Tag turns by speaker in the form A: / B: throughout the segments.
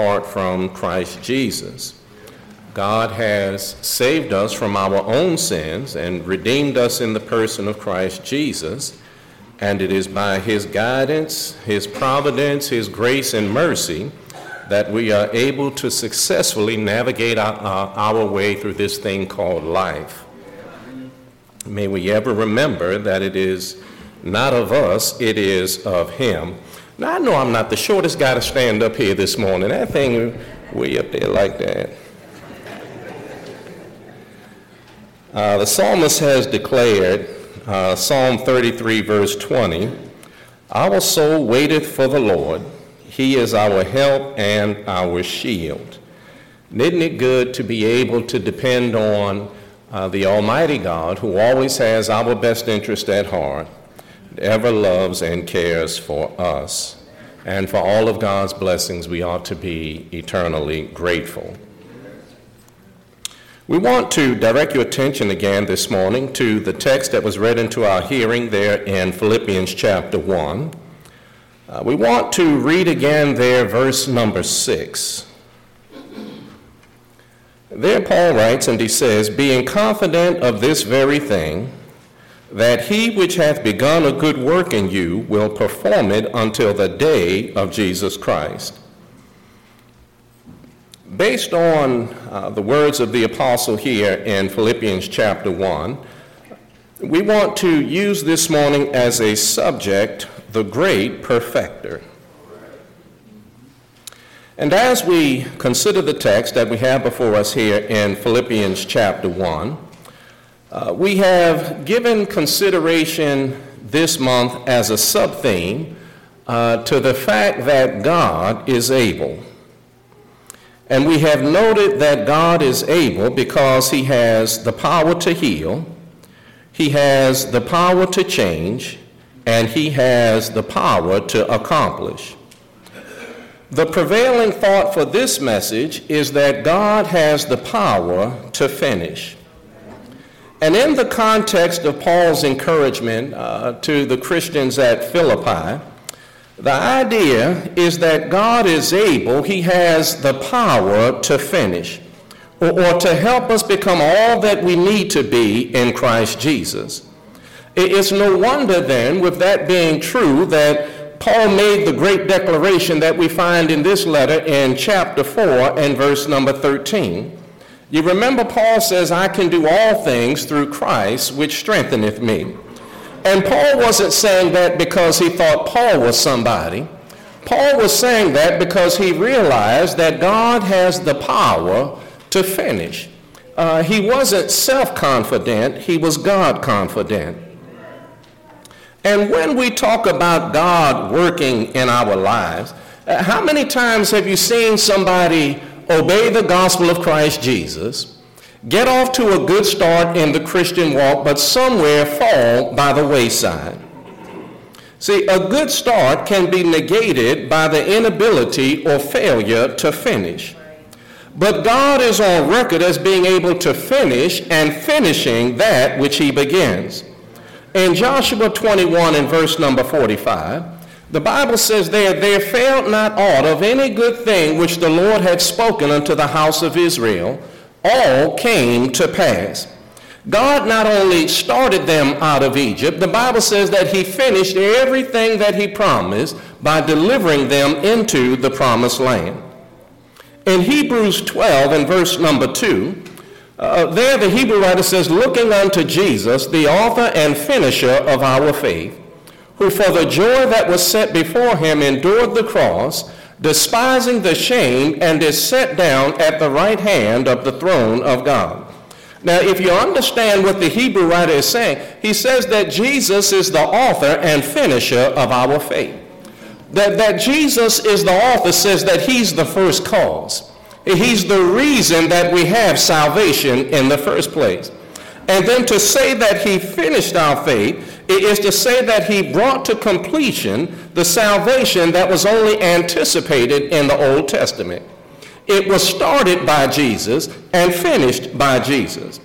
A: apart from Christ Jesus. God has saved us from our own sins and redeemed us in the person of Christ Jesus. And it is by His guidance, His providence, His grace, and mercy that we are able to successfully navigate our, our, way through this thing called life. May we ever remember that it is not of us, it is of Him. Now, I know I'm not the shortest guy to stand up here this morning. That thing way up there like that. Uh, the psalmist has declared, uh, Psalm 33, verse 20, Our soul waiteth for the Lord. He is our help and our shield. And isn't it good to be able to depend on uh, the Almighty God who always has our best interest at heart, ever loves and cares for us. And for all of God's blessings, we ought to be eternally grateful. We want to direct your attention again this morning to the text that was read into our hearing there in Philippians chapter 1. Uh, we want to read again there verse number 6. There, Paul writes, and he says, Being confident of this very thing, that he which hath begun a good work in you will perform it until the day of Jesus Christ. Based on uh, the words of the apostle here in Philippians chapter 1, we want to use this morning as a subject the great perfecter. And as we consider the text that we have before us here in Philippians chapter 1, uh, we have given consideration this month as a sub theme uh, to the fact that God is able. And we have noted that God is able because he has the power to heal, he has the power to change, and he has the power to accomplish. The prevailing thought for this message is that God has the power to finish. And in the context of Paul's encouragement uh, to the Christians at Philippi, the idea is that God is able, He has the power to finish or, or to help us become all that we need to be in Christ Jesus. It's no wonder then, with that being true, that Paul made the great declaration that we find in this letter in chapter 4 and verse number 13. You remember, Paul says, I can do all things through Christ, which strengtheneth me. And Paul wasn't saying that because he thought Paul was somebody. Paul was saying that because he realized that God has the power to finish. Uh, he wasn't self confident, he was God confident. And when we talk about God working in our lives, uh, how many times have you seen somebody obey the gospel of Christ Jesus, get off to a good start in the Christian walk, but somewhere fall by the wayside? See, a good start can be negated by the inability or failure to finish. But God is on record as being able to finish and finishing that which he begins. In Joshua 21 and verse number 45, the Bible says there, There failed not aught of any good thing which the Lord had spoken unto the house of Israel, all came to pass. God not only started them out of Egypt, the Bible says that he finished everything that he promised by delivering them into the promised land. In Hebrews 12 and verse number 2, uh, there, the Hebrew writer says, looking unto Jesus, the author and finisher of our faith, who for the joy that was set before him endured the cross, despising the shame, and is set down at the right hand of the throne of God. Now, if you understand what the Hebrew writer is saying, he says that Jesus is the author and finisher of our faith. That, that Jesus is the author says that he's the first cause. He's the reason that we have salvation in the first place. And then to say that he finished our faith is to say that he brought to completion the salvation that was only anticipated in the Old Testament. It was started by Jesus and finished by Jesus.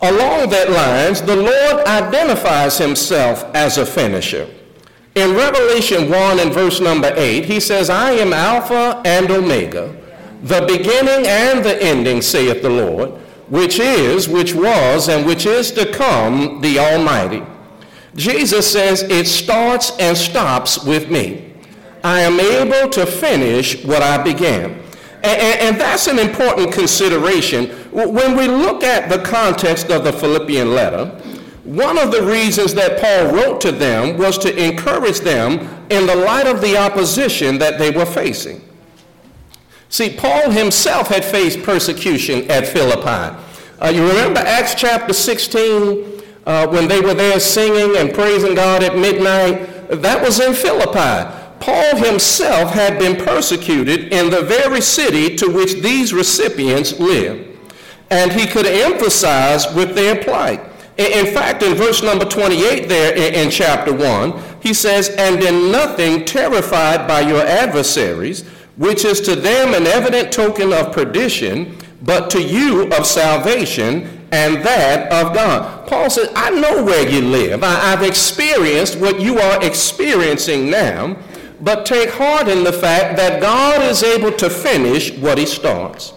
A: Along that lines, the Lord identifies himself as a finisher. In Revelation 1 and verse number 8, he says, I am Alpha and Omega, the beginning and the ending, saith the Lord, which is, which was, and which is to come, the Almighty. Jesus says, It starts and stops with me. I am able to finish what I began. And, that's an important consideration. When we look at the context of the Philippian letter, one of the reasons that Paul wrote to them was to encourage them in the light of the opposition that they were facing. See, Paul himself had faced persecution at Philippi. Uh, you remember Acts chapter 16 uh, when they were there singing and praising God at midnight? That was in Philippi. Paul himself had been persecuted in the very city to which these recipients lived. And he could emphasize with their plight. In fact, in verse number 28 there in chapter 1, he says, And in nothing terrified by your adversaries, which is to them an evident token of perdition, but to you of salvation, and that of God. Paul says, I know where you live. I, have experienced what you are experiencing now, but take heart in the fact that God is able to finish what he starts.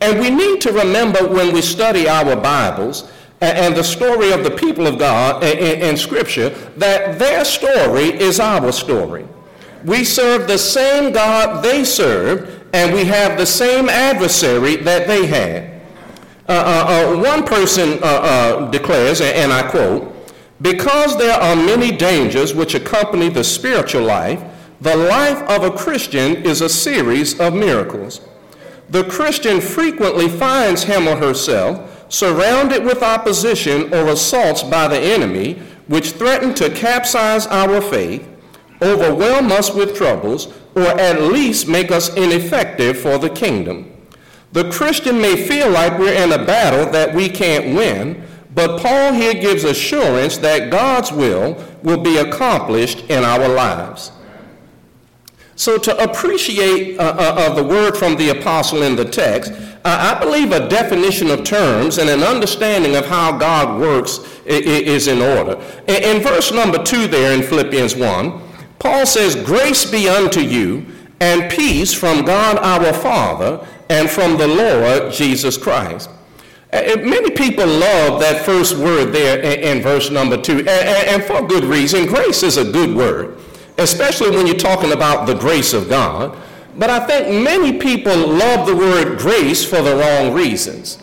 A: And we need to remember when we study our Bibles and the story of the people of God in Scripture that their story is our story. We serve the same God they served, and we have the same adversary that they had. Uh, uh, uh, one person declares, and I quote, because there are many dangers which accompany the spiritual life, the life of a Christian is a series of miracles. The Christian frequently finds him or herself surrounded with opposition or assaults by the enemy, which threaten to capsize our faith, overwhelm us with troubles, or at least make us ineffective for the kingdom. The Christian may feel like we're in a battle that we can't win, but Paul here gives assurance that God's will will be accomplished in our lives. So, to appreciate uh, uh, the word from the apostle in the text, I believe a definition of terms and an understanding of how God works is in order. In verse number two, there in Philippians 1, Paul says, Grace be unto you and peace from God our Father and from the Lord Jesus Christ. Many people love that first word there in verse number two, and for good reason. Grace is a good word, especially when you're talking about the grace of God. But I think many people love the word grace for the wrong reasons.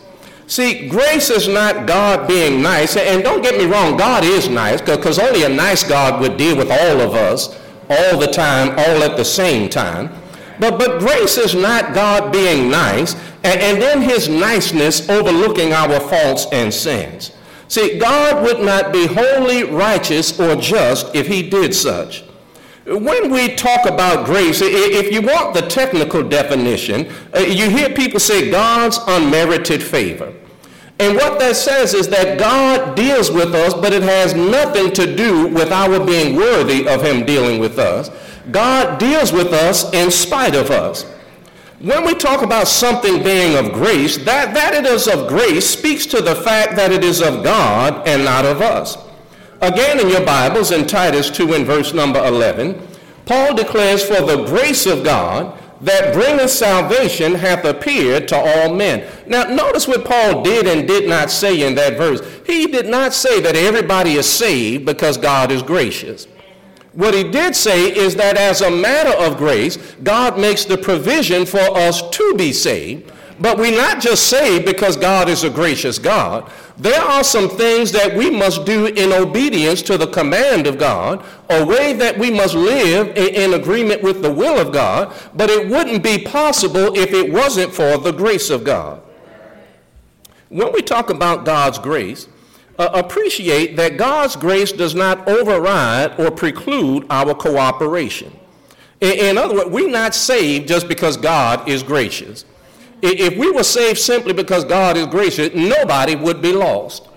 A: See, grace is not God being nice, and don't get me wrong, God is nice, because only a nice God would deal with all of us all the time, all at the same time. But, but grace is not God being nice, and, and then his niceness overlooking our faults and sins. See, God would not be wholly righteous or just if he did such. When we talk about grace, if you want the technical definition, uh, you hear people say God's unmerited favor. And what that says is that God deals with us, but it has nothing to do with our being worthy of Him dealing with us. God deals with us in spite of us. When we talk about something being of grace, that, that it is of grace speaks to the fact that it is of God and not of us. Again, in your Bibles, in Titus 2 and verse number 11, Paul declares, For the grace of God that bringeth salvation hath appeared to all men. Now, notice what Paul did and did not say in that verse. He did not say that everybody is saved because God is gracious. What he did say is that as a matter of grace, God makes the provision for us to be saved but we're not just saved because God is a gracious God. There are some things that we must do in obedience to the command of God, a way that we must live in, agreement with the will of God, but it wouldn't be possible if it wasn't for the grace of God. When we talk about God's grace, uh, appreciate that God's grace does not override or preclude our cooperation. In, in other words, we're not saved just because God is gracious. If we were saved simply because God is gracious, nobody would be lost.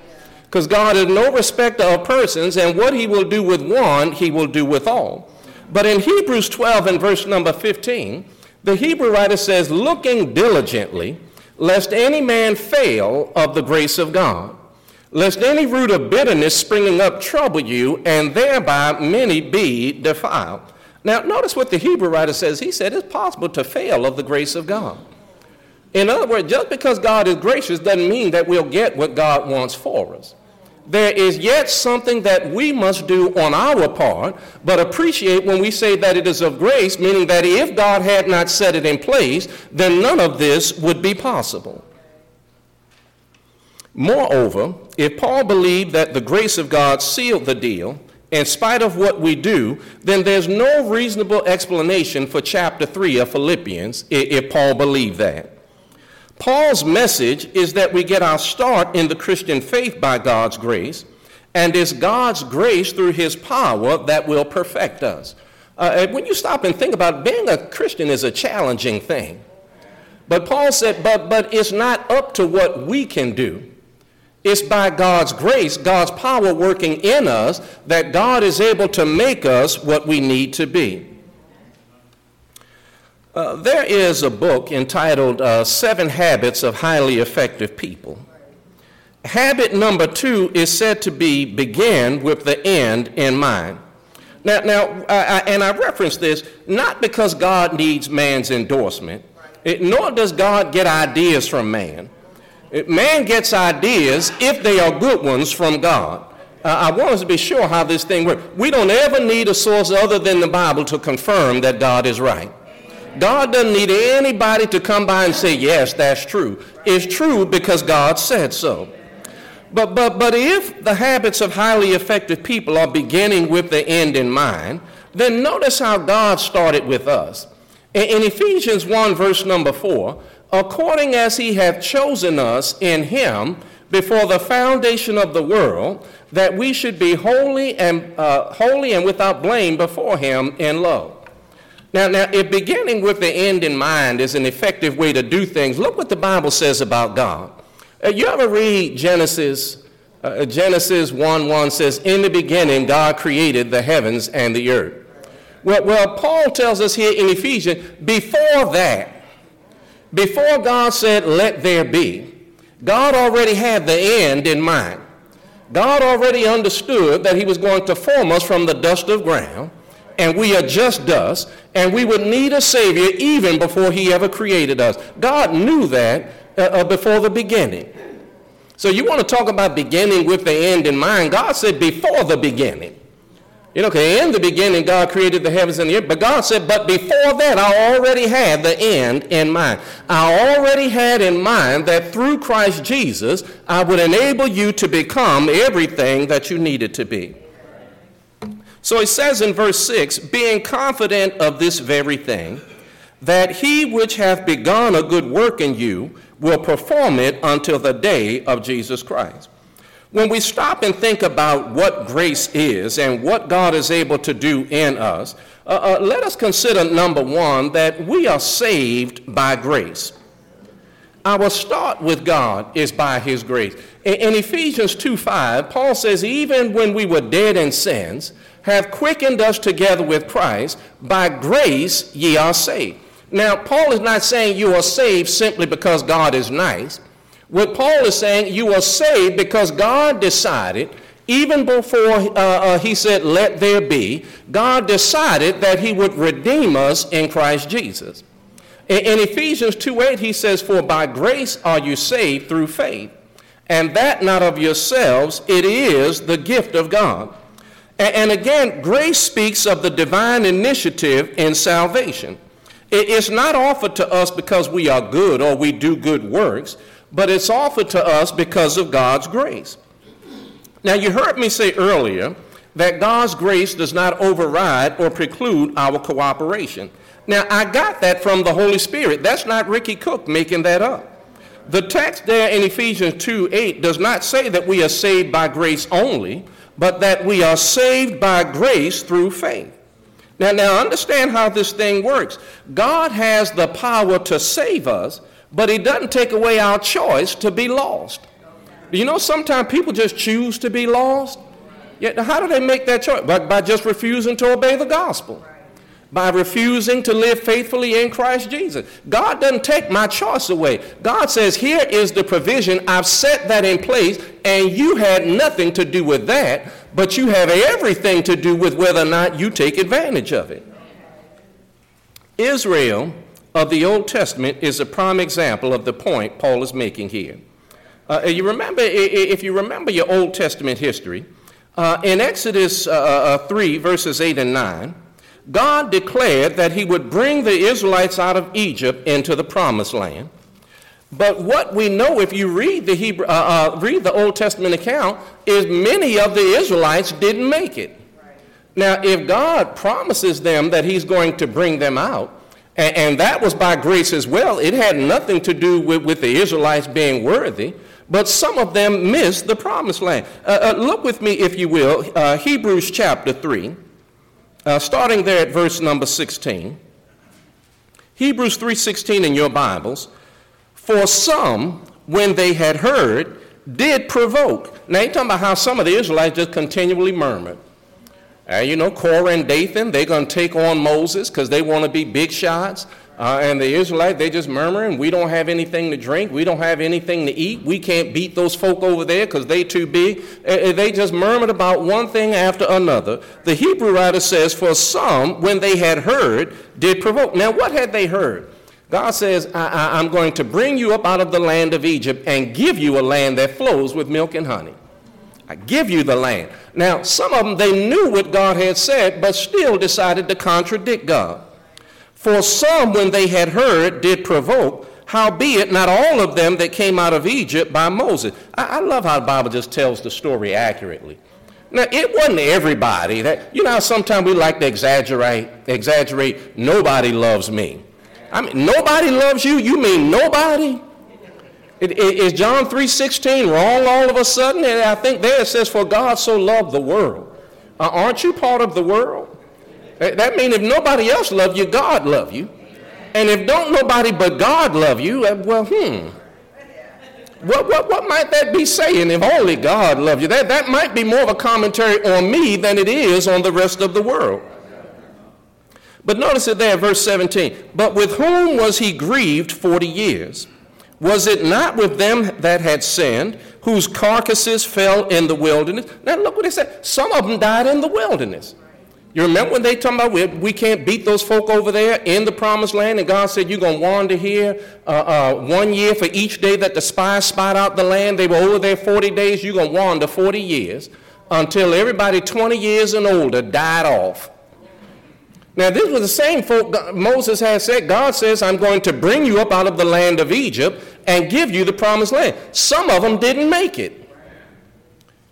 A: Because God is no respecter of persons, and what he will do with one, he will do with all. But in Hebrews 12 and verse number 15, the Hebrew writer says, looking diligently, lest any man fail of the grace of God. Lest any root of bitterness springing up trouble you, and thereby many be defiled. Now, notice what the Hebrew writer says. He said it's possible to fail of the grace of God. In other words, just because God is gracious doesn't mean that we'll get what God wants for us. There is yet something that we must do on our part, but appreciate when we say that it is of grace, meaning that if God had not set it in place, then none of this would be possible. Moreover, if Paul believed that the grace of God sealed the deal, in spite of what we do, then there's no reasonable explanation for chapter 3 of Philippians if Paul believed that. Paul's message is that we get our start in the Christian faith by God's grace, and it's God's grace through his power that will perfect us. Uh, when you stop and think about it, being a Christian is a challenging thing. But Paul said, but, but it's not up to what we can do. It's by God's grace, God's power working in us, that God is able to make us what we need to be. Uh, there is a book entitled uh, Seven Habits of Highly Effective People. Habit number two is said to be begin with the end in mind. Now, now I, I, and I reference this not because God needs man's endorsement, it, nor does God get ideas from man. Man gets ideas, if they are good ones, from God. Uh, I want us to be sure how this thing works. We don't ever need a source other than the Bible to confirm that God is right. God doesn't need anybody to come by and say, yes, that's true. It's true because God said so. But, but, but if the habits of highly effective people are beginning with the end in mind, then notice how God started with us. In, in Ephesians 1, verse number 4, according as he hath chosen us in him before the foundation of the world, that we should be holy and, uh, holy and without blame before him in love. Now, now, if beginning with the end in mind is an effective way to do things, look what the Bible says about God. Uh, you ever read Genesis? Uh, Genesis 1 1 says, In the beginning, God created the heavens and the earth. Well, well, Paul tells us here in Ephesians, before that, before God said, let there be, God already had the end in mind. God already understood that he was going to form us from the dust of ground, and we are just dust, and we would need a Savior even before he ever created us. God knew that uh, uh before the beginning. So you want to talk about beginning with the end in mind. God said before the beginning. You know, okay, in the beginning, God created the heavens and the earth. But God said, but before that, I already had the end in mind. I already had in mind that through Christ Jesus, I would enable you to become everything that you needed to be. So he says in verse 6 being confident of this very thing, that he which hath begun a good work in you will perform it until the day of Jesus Christ. When we stop and think about what grace is and what God is able to do in us, uh, uh, let us consider number one that we are saved by grace. Our start with God is by His grace. In, in Ephesians 2 5, Paul says, Even when we were dead in sins, have quickened us together with Christ, by grace ye are saved. Now, Paul is not saying you are saved simply because God is nice. What Paul is saying, you are saved because God decided, even before uh, uh, he said, let there be, God decided that he would redeem us in Christ Jesus. In, in Ephesians 2.8, he says, for by grace are you saved through faith, and that not of yourselves, it is the gift of God. And, again, grace speaks of the divine initiative in salvation. It, it's not offered to us because we are good or we do good works, but it's offered to us because of God's grace. Now, you heard me say earlier that God's grace does not override or preclude our cooperation. Now, I got that from the Holy Spirit. That's not Ricky Cook making that up. The text there in Ephesians 2 8 does not say that we are saved by grace only, but that we are saved by grace through faith. Now, now understand how this thing works. God has the power to save us, but it doesn't take away our choice to be lost. You know, sometimes people just choose to be lost. Yet, how do they make that choice? By, by just refusing to obey the gospel. by refusing to live faithfully in Christ Jesus. God doesn't take my choice away. God says, Here is the provision. I've set that in place, and you had nothing to do with that, but you have everything to do with whether or not you take advantage of it. Israel of the Old Testament is a prime example of the point Paul is making here. Uh, you remember, if you remember your Old Testament history, uh, in Exodus uh, uh, uh 3, verses 8 and 9, God declared that he would bring the Israelites out of Egypt into the promised land. But what we know, if you read the, Hebrew, uh, uh, read the Old Testament account, is many of the Israelites didn't make it. Now, if God promises them that he's going to bring them out, and, and that was by grace as well. It had nothing to do with, with the Israelites being worthy, but some of them missed the promised land. Uh, uh, look with me, if you will, uh, Hebrews chapter 3, uh, starting there at verse number 16. Hebrews 3:16 in your Bibles. For some, when they had heard, did provoke. Now, you're talking about how some of the Israelites just continually murmured. Uh, you know, Korah and Dathan, they're going to take on Moses because they want to be big shots. Uh, and the Israelites, they just murmuring, we don't have anything to drink, we don't have anything to eat, we can't beat those folk over there because they too big. Uh, they just murmured about one thing after another. The Hebrew writer says, for some, when they had heard, did provoke. Now, what had they heard? God says, I, am going to bring you up out of the land of Egypt and give you a land that flows with milk and honey. I give you the land. Now, some of them, they knew what God had said, but still decided to contradict God. For some, when they had heard, did provoke, howbeit not all of them that came out of Egypt by Moses. I, I love how the Bible just tells the story accurately. Now, it wasn't everybody that, you know, sometimes we like to exaggerate, exaggerate, nobody loves me. I mean, nobody loves you? You mean nobody? Is John 3.16 wrong all of a sudden? And I think there it says, for God so loved the world. Uh, aren't you part of the world? That means if nobody else loves you, God love you. And if don't nobody but God love you, uh, well, hmm. What, what, what might that be saying if only God loved you? That, that might be more of a commentary on me than it is on the rest of the world. But notice it there, verse 17. But with whom was he grieved 40 years? Was it not with them that had sinned, whose carcasses fell in the wilderness? Now look what it said. Some of them died in the wilderness. You remember when they talk about we, we can't beat those folk over there in the promised land, and God said you're going to wander here uh, uh, one year for each day that the spies spied out the land. They were over there 40 days. You're going to wander 40 years until everybody 20 years and older died off. Now, this was the same folk Moses had said. God says, I'm going to bring you up out of the land of Egypt and give you the promised land. Some of them didn't make it.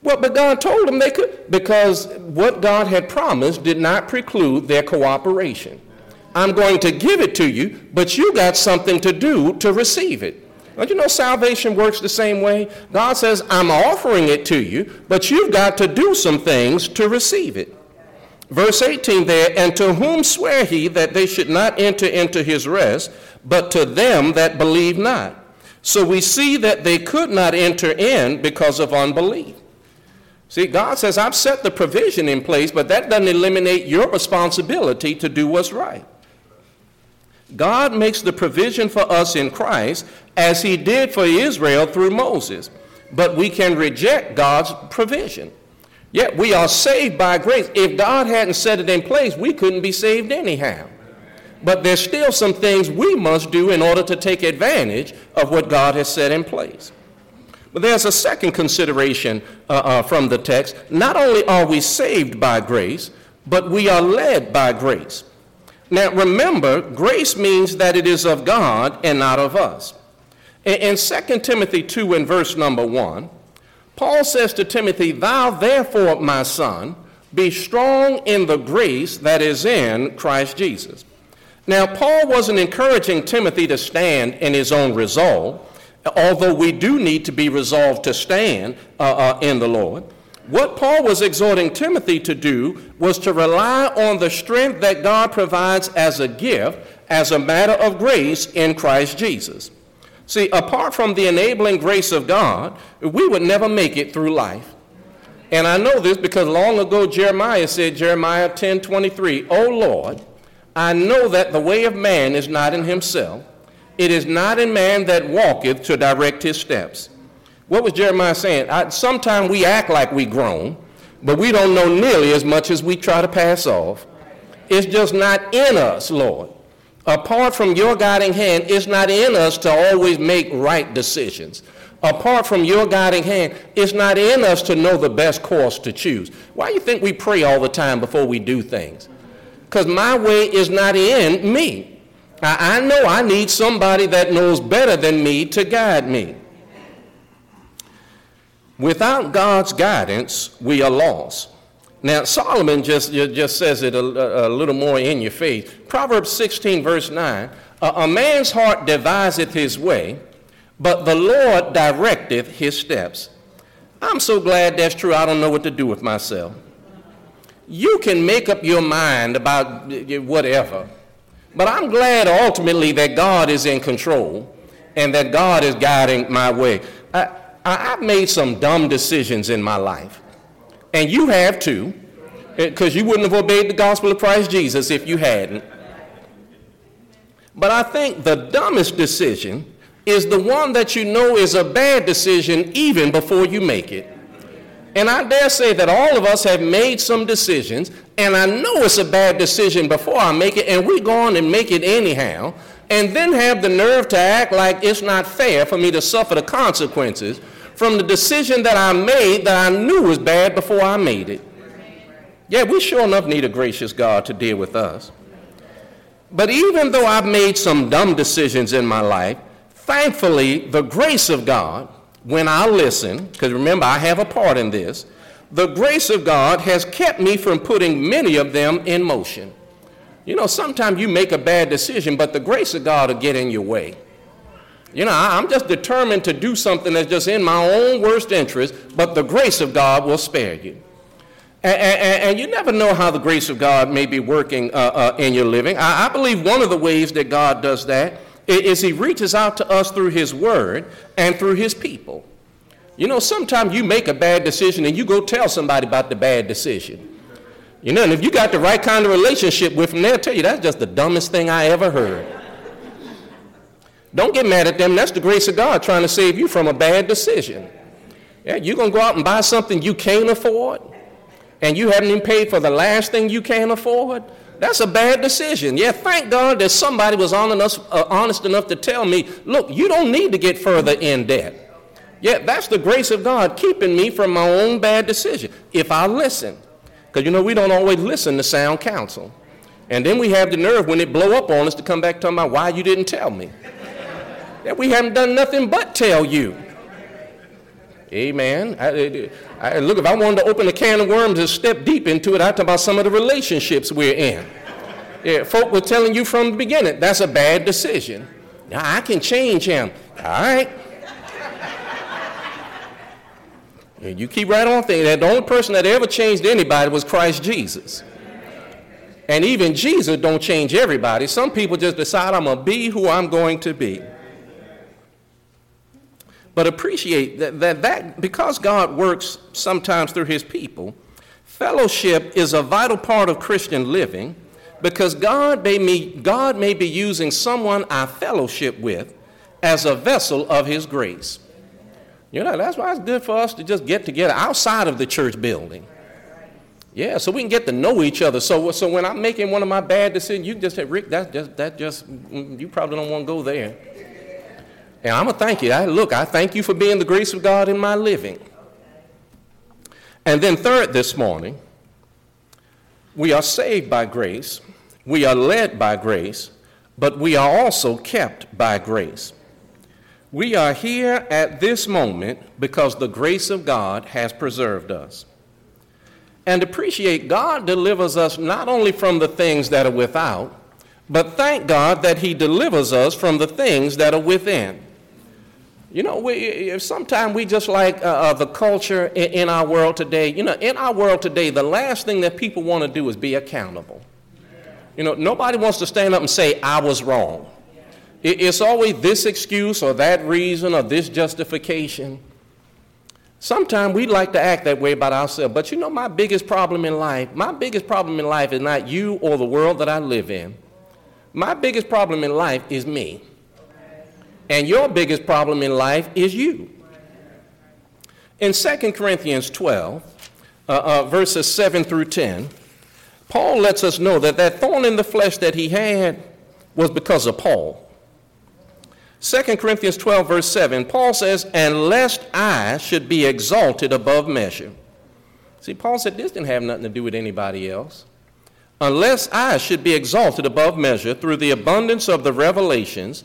A: Well, but God told them they could, because what God had promised did not preclude their cooperation. I'm going to give it to you, but you got something to do to receive it. Don't you know salvation works the same way? God says, I'm offering it to you, but you've got to do some things to receive it. Verse 18 there, and to whom swear he that they should not enter into his rest, but to them that believe not? So we see that they could not enter in because of unbelief. See, God says, I've set the provision in place, but that doesn't eliminate your responsibility to do what's right. God makes the provision for us in Christ as he did for Israel through Moses, but we can reject God's provision. Yet we are saved by grace. If God hadn't set it in place, we couldn't be saved anyhow. But there's still some things we must do in order to take advantage of what God has set in place. But there's a second consideration uh, uh, from the text. Not only are we saved by grace, but we are led by grace. Now remember, grace means that it is of God and not of us. In, in 2 Timothy 2 and verse number 1, Paul says to Timothy, Thou therefore, my son, be strong in the grace that is in Christ Jesus. Now, Paul wasn't encouraging Timothy to stand in his own resolve, although we do need to be resolved to stand uh, uh, in the Lord. What Paul was exhorting Timothy to do was to rely on the strength that God provides as a gift, as a matter of grace in Christ Jesus. See, apart from the enabling grace of God, we would never make it through life. And I know this because long ago Jeremiah said, Jeremiah 10 23, O Lord, I know that the way of man is not in himself. It is not in man that walketh to direct his steps. What was Jeremiah saying? Sometimes we act like we grown, but we don't know nearly as much as we try to pass off. It's just not in us, Lord. Apart from your guiding hand, it's not in us to always make right decisions. Apart from your guiding hand, it's not in us to know the best course to choose. Why do you think we pray all the time before we do things? Because my way is not in me. I, I know I need somebody that knows better than me to guide me. Without God's guidance, we are lost. Now, Solomon just, just says it a, a little more in your face. Proverbs 16, verse 9 a, man's heart deviseth his way, but the Lord directeth his steps. I'm so glad that's true, I don't know what to do with myself. You can make up your mind about whatever, but I'm glad ultimately that God is in control and that God is guiding my way. I, I, have made some dumb decisions in my life. And you have too, because eh, you wouldn't have obeyed the gospel of Christ Jesus if you hadn't. But I think the dumbest decision is the one that you know is a bad decision even before you make it. And I dare say that all of us have made some decisions, and I know it's a bad decision before I make it, and we go on and make it anyhow, and then have the nerve to act like it's not fair for me to suffer the consequences from the decision that I made that I knew was bad before I made it. Yeah, we sure enough need a gracious God to deal with us. But even though I've made some dumb decisions in my life, thankfully, the grace of God, when I listen, because remember, I have a part in this, the grace of God has kept me from putting many of them in motion. You know, sometimes you make a bad decision, but the grace of God will get in your way. You know, I'm just determined to do something that's just in my own worst interest, but the grace of God will spare you. And, and, and you never know how the grace of God may be working uh, uh, in your living. I, I believe one of the ways that God does that is He reaches out to us through His Word and through His people. You know, sometimes you make a bad decision and you go tell somebody about the bad decision. You know, and if you got the right kind of relationship with them, they'll tell you that's just the dumbest thing I ever heard. Don't get mad at them. That's the grace of God trying to save you from a bad decision. Yeah, you're going to go out and buy something you can't afford, and you haven't even paid for the last thing you can't afford. That's a bad decision. Yeah, thank God that somebody was honest enough, uh, to tell me, look, you don't need to get further in debt. Yeah, that's the grace of God keeping me from my own bad decision if I listen. Because you know, we don't always listen to sound counsel. And then we have the nerve when it blow up on us to come back talking about why you didn't tell me that we haven't done nothing but tell you. Amen. I, I, look, if I wanted to open a can of worms and step deep into it, I'd talk about some of the relationships we're in. Yeah, folk were telling you from the beginning, that's a bad decision. Now, I can change him. All right. And you keep right on thinking that the only person that ever changed anybody was Christ Jesus. And even Jesus don't change everybody. Some people just decide I'm going to be who I'm going to be. But appreciate that, that, that because God works sometimes through his people, fellowship is a vital part of Christian living because God may, be, God may be using someone I fellowship with as a vessel of his grace. You know, that's why it's good for us to just get together outside of the church building. Yeah, so we can get to know each other. So, so when I'm making one of my bad decisions, you just say, Rick, that just, that just, mm, you probably don't want to go there. And I'm going to thank you. I, look, I thank you for being the grace of God in my living. And then, third, this morning, we are saved by grace, we are led by grace, but we are also kept by grace. We are here at this moment because the grace of God has preserved us. And appreciate God delivers us not only from the things that are without, but thank God that He delivers us from the things that are within. You know, we, sometimes we just like uh, uh, the culture in, in, our world today. You know, in our world today, the last thing that people want to do is be accountable. You know, nobody wants to stand up and say, I was wrong. It, it's always this excuse or that reason or this justification. Sometimes we like to act that way about ourselves. But you know, my biggest problem in life, my biggest problem in life is not you or the world that I live in. My biggest problem in life is me. And your biggest problem in life is you. In 2 Corinthians 12, uh, uh, verses 7 through 10, Paul lets us know that that thorn in the flesh that he had was because of Paul. 2 Corinthians 12, verse 7, Paul says, And lest I should be exalted above measure. See, Paul said this didn't have nothing to do with anybody else. Unless I should be exalted above measure through the abundance of the revelations,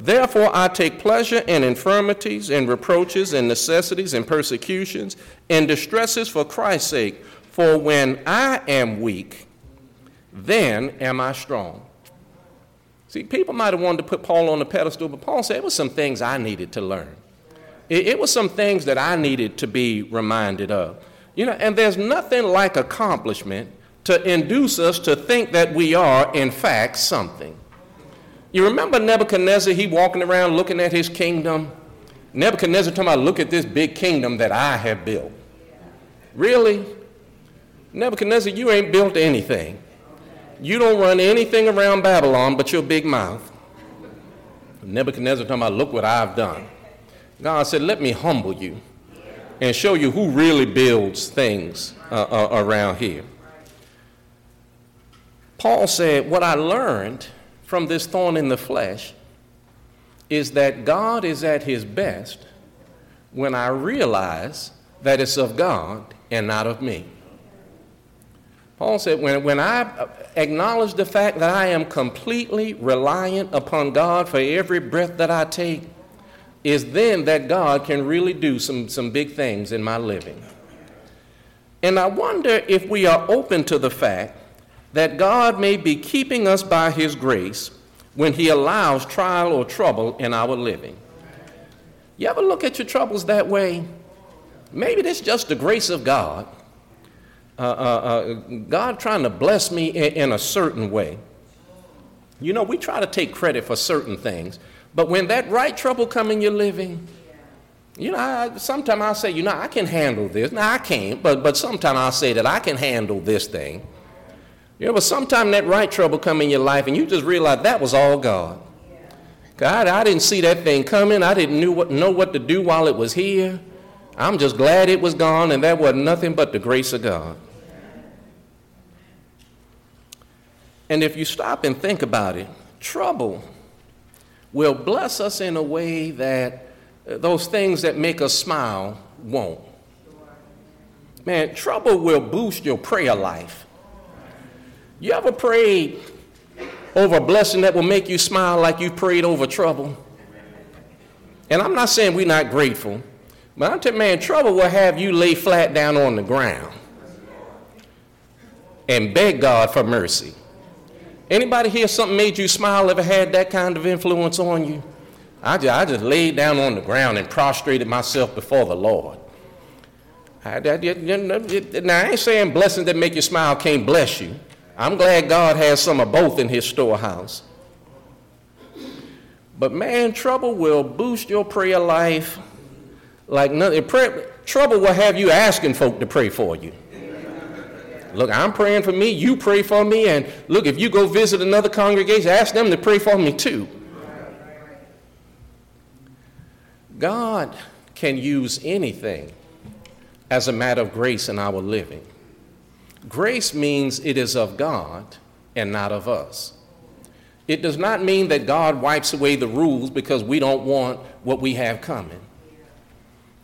A: Therefore, I take pleasure in infirmities, in reproaches, in necessities, in persecutions, in distresses for Christ's sake. For when I am weak, then am I strong. See, people might have wanted to put Paul on the pedestal, but Paul said it was some things I needed to learn. It, it was some things that I needed to be reminded of. You know, and there's nothing like accomplishment to induce us to think that we are, in fact, something. You remember Nebuchadnezzar, he walking around looking at his kingdom? Nebuchadnezzar talking about, look at this big kingdom that I have built. Really? Nebuchadnezzar, you ain't built anything. You don't run anything around Babylon but your big mouth. Nebuchadnezzar talking about, look what I've done. God said, let me humble you and show you who really builds things uh, uh, around here. Paul said, what I learned from this thorn in the flesh is that God is at his best when I realize that it's of God and not of me. Paul said, when, when I acknowledge the fact that I am completely reliant upon God for every breath that I take, is then that God can really do some, some big things in my living. And I wonder if we are open to the fact that God may be keeping us by His grace when He allows trial or trouble in our living. You ever look at your troubles that way? Maybe it's just the grace of God uh, uh, uh, God trying to bless me in, in a certain way. You know, we try to take credit for certain things, but when that right trouble come in your living, you know, I, sometimes I'll say, you know, I can handle this. Now, I can't, but, but sometimes I'll say that I can handle this thing. You know, but sometimes that right trouble come in your life and you just realize that was all God. God, I didn't see that thing coming. I didn't knew what, know what to do while it was here. I'm just glad it was gone and that was nothing but the grace of God. And if you stop and think about it, trouble will bless us in a way that uh, those things that make us smile won't. Man, trouble will boost your prayer life. You ever prayed over a blessing that will make you smile like you prayed over trouble? And I'm not saying we're not grateful, but I'm telling man, trouble will have you lay flat down on the ground and beg God for mercy. Anybody here something made you smile ever had that kind of influence on you? I just, I just laid down on the ground and prostrated myself before the Lord. I, I, now, I ain't saying blessings that make you smile can't bless you. I'm glad God has some of both in his storehouse. But man, trouble will boost your prayer life like nothing. trouble will have you asking folk to pray for you. Look, I'm praying for me, you pray for me, and look, if you go visit another congregation, ask them to pray for me too. God can use anything as a matter of grace in our living. Grace means it is of God and not of us. It does not mean that God wipes away the rules because we don't want what we have coming.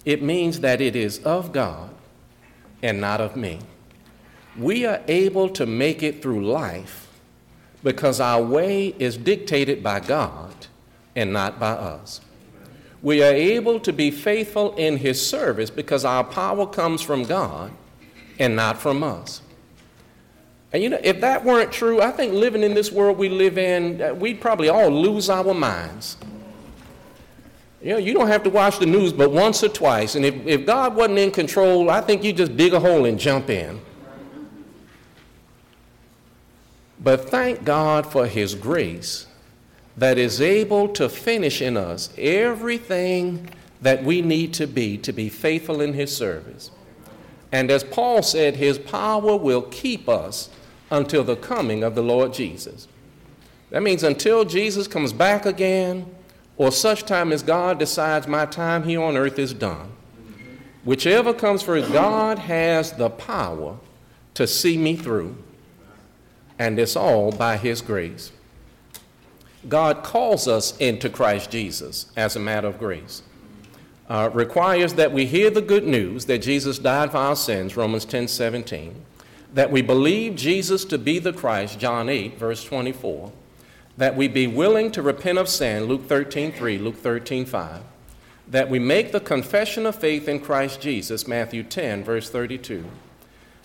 A: It means that it is of God and not of me we are able to make it through life because our way is dictated by God and not by us. We are able to be faithful in His service because our power comes from God and not from us. And you know, if that weren't true, I think living in this world we live in, uh, we'd probably all lose our minds. You know, you don't have to watch the news but once or twice. And if, if God wasn't in control, I think you just dig a hole and jump in. But thank God for His grace that is able to finish in us everything that we need to be to be faithful in His service. And as Paul said, His power will keep us until the coming of the Lord Jesus. That means until Jesus comes back again, or such time as God decides my time here on earth is done. Whichever comes first, God has the power to see me through, and it's all by His grace. God calls us into Christ Jesus as a matter of grace. Uh, requires that we hear the good news that Jesus died for our sins, Romans 10 17, that we believe Jesus to be the Christ, John 8, verse 24, that we be willing to repent of sin, Luke 13 3, Luke 13 5, that we make the confession of faith in Christ Jesus, Matthew 10, verse 32.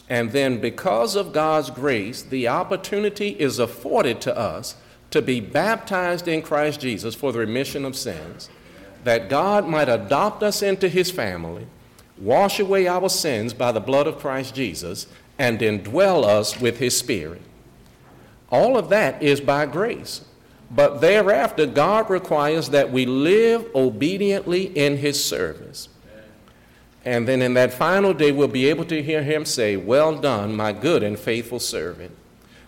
A: And then, because of God's grace, the opportunity is afforded to us to be baptized in Christ Jesus for the remission of sins, that God might adopt us into his family, wash away our sins by the blood of Christ Jesus, and indwell us with his Spirit. All of that is by grace. But thereafter, God requires that we live obediently in his service. And then in that final day, we'll be able to hear him say, Well done, my good and faithful servant.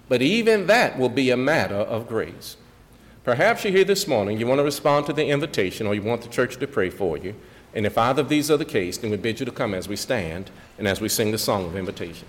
A: But even that will be a matter of grace. Perhaps you're here this morning, you want to respond to the invitation, or you want the church to pray for you. And if either of these are the case, then we bid you to come as we stand and as we sing the song of invitation.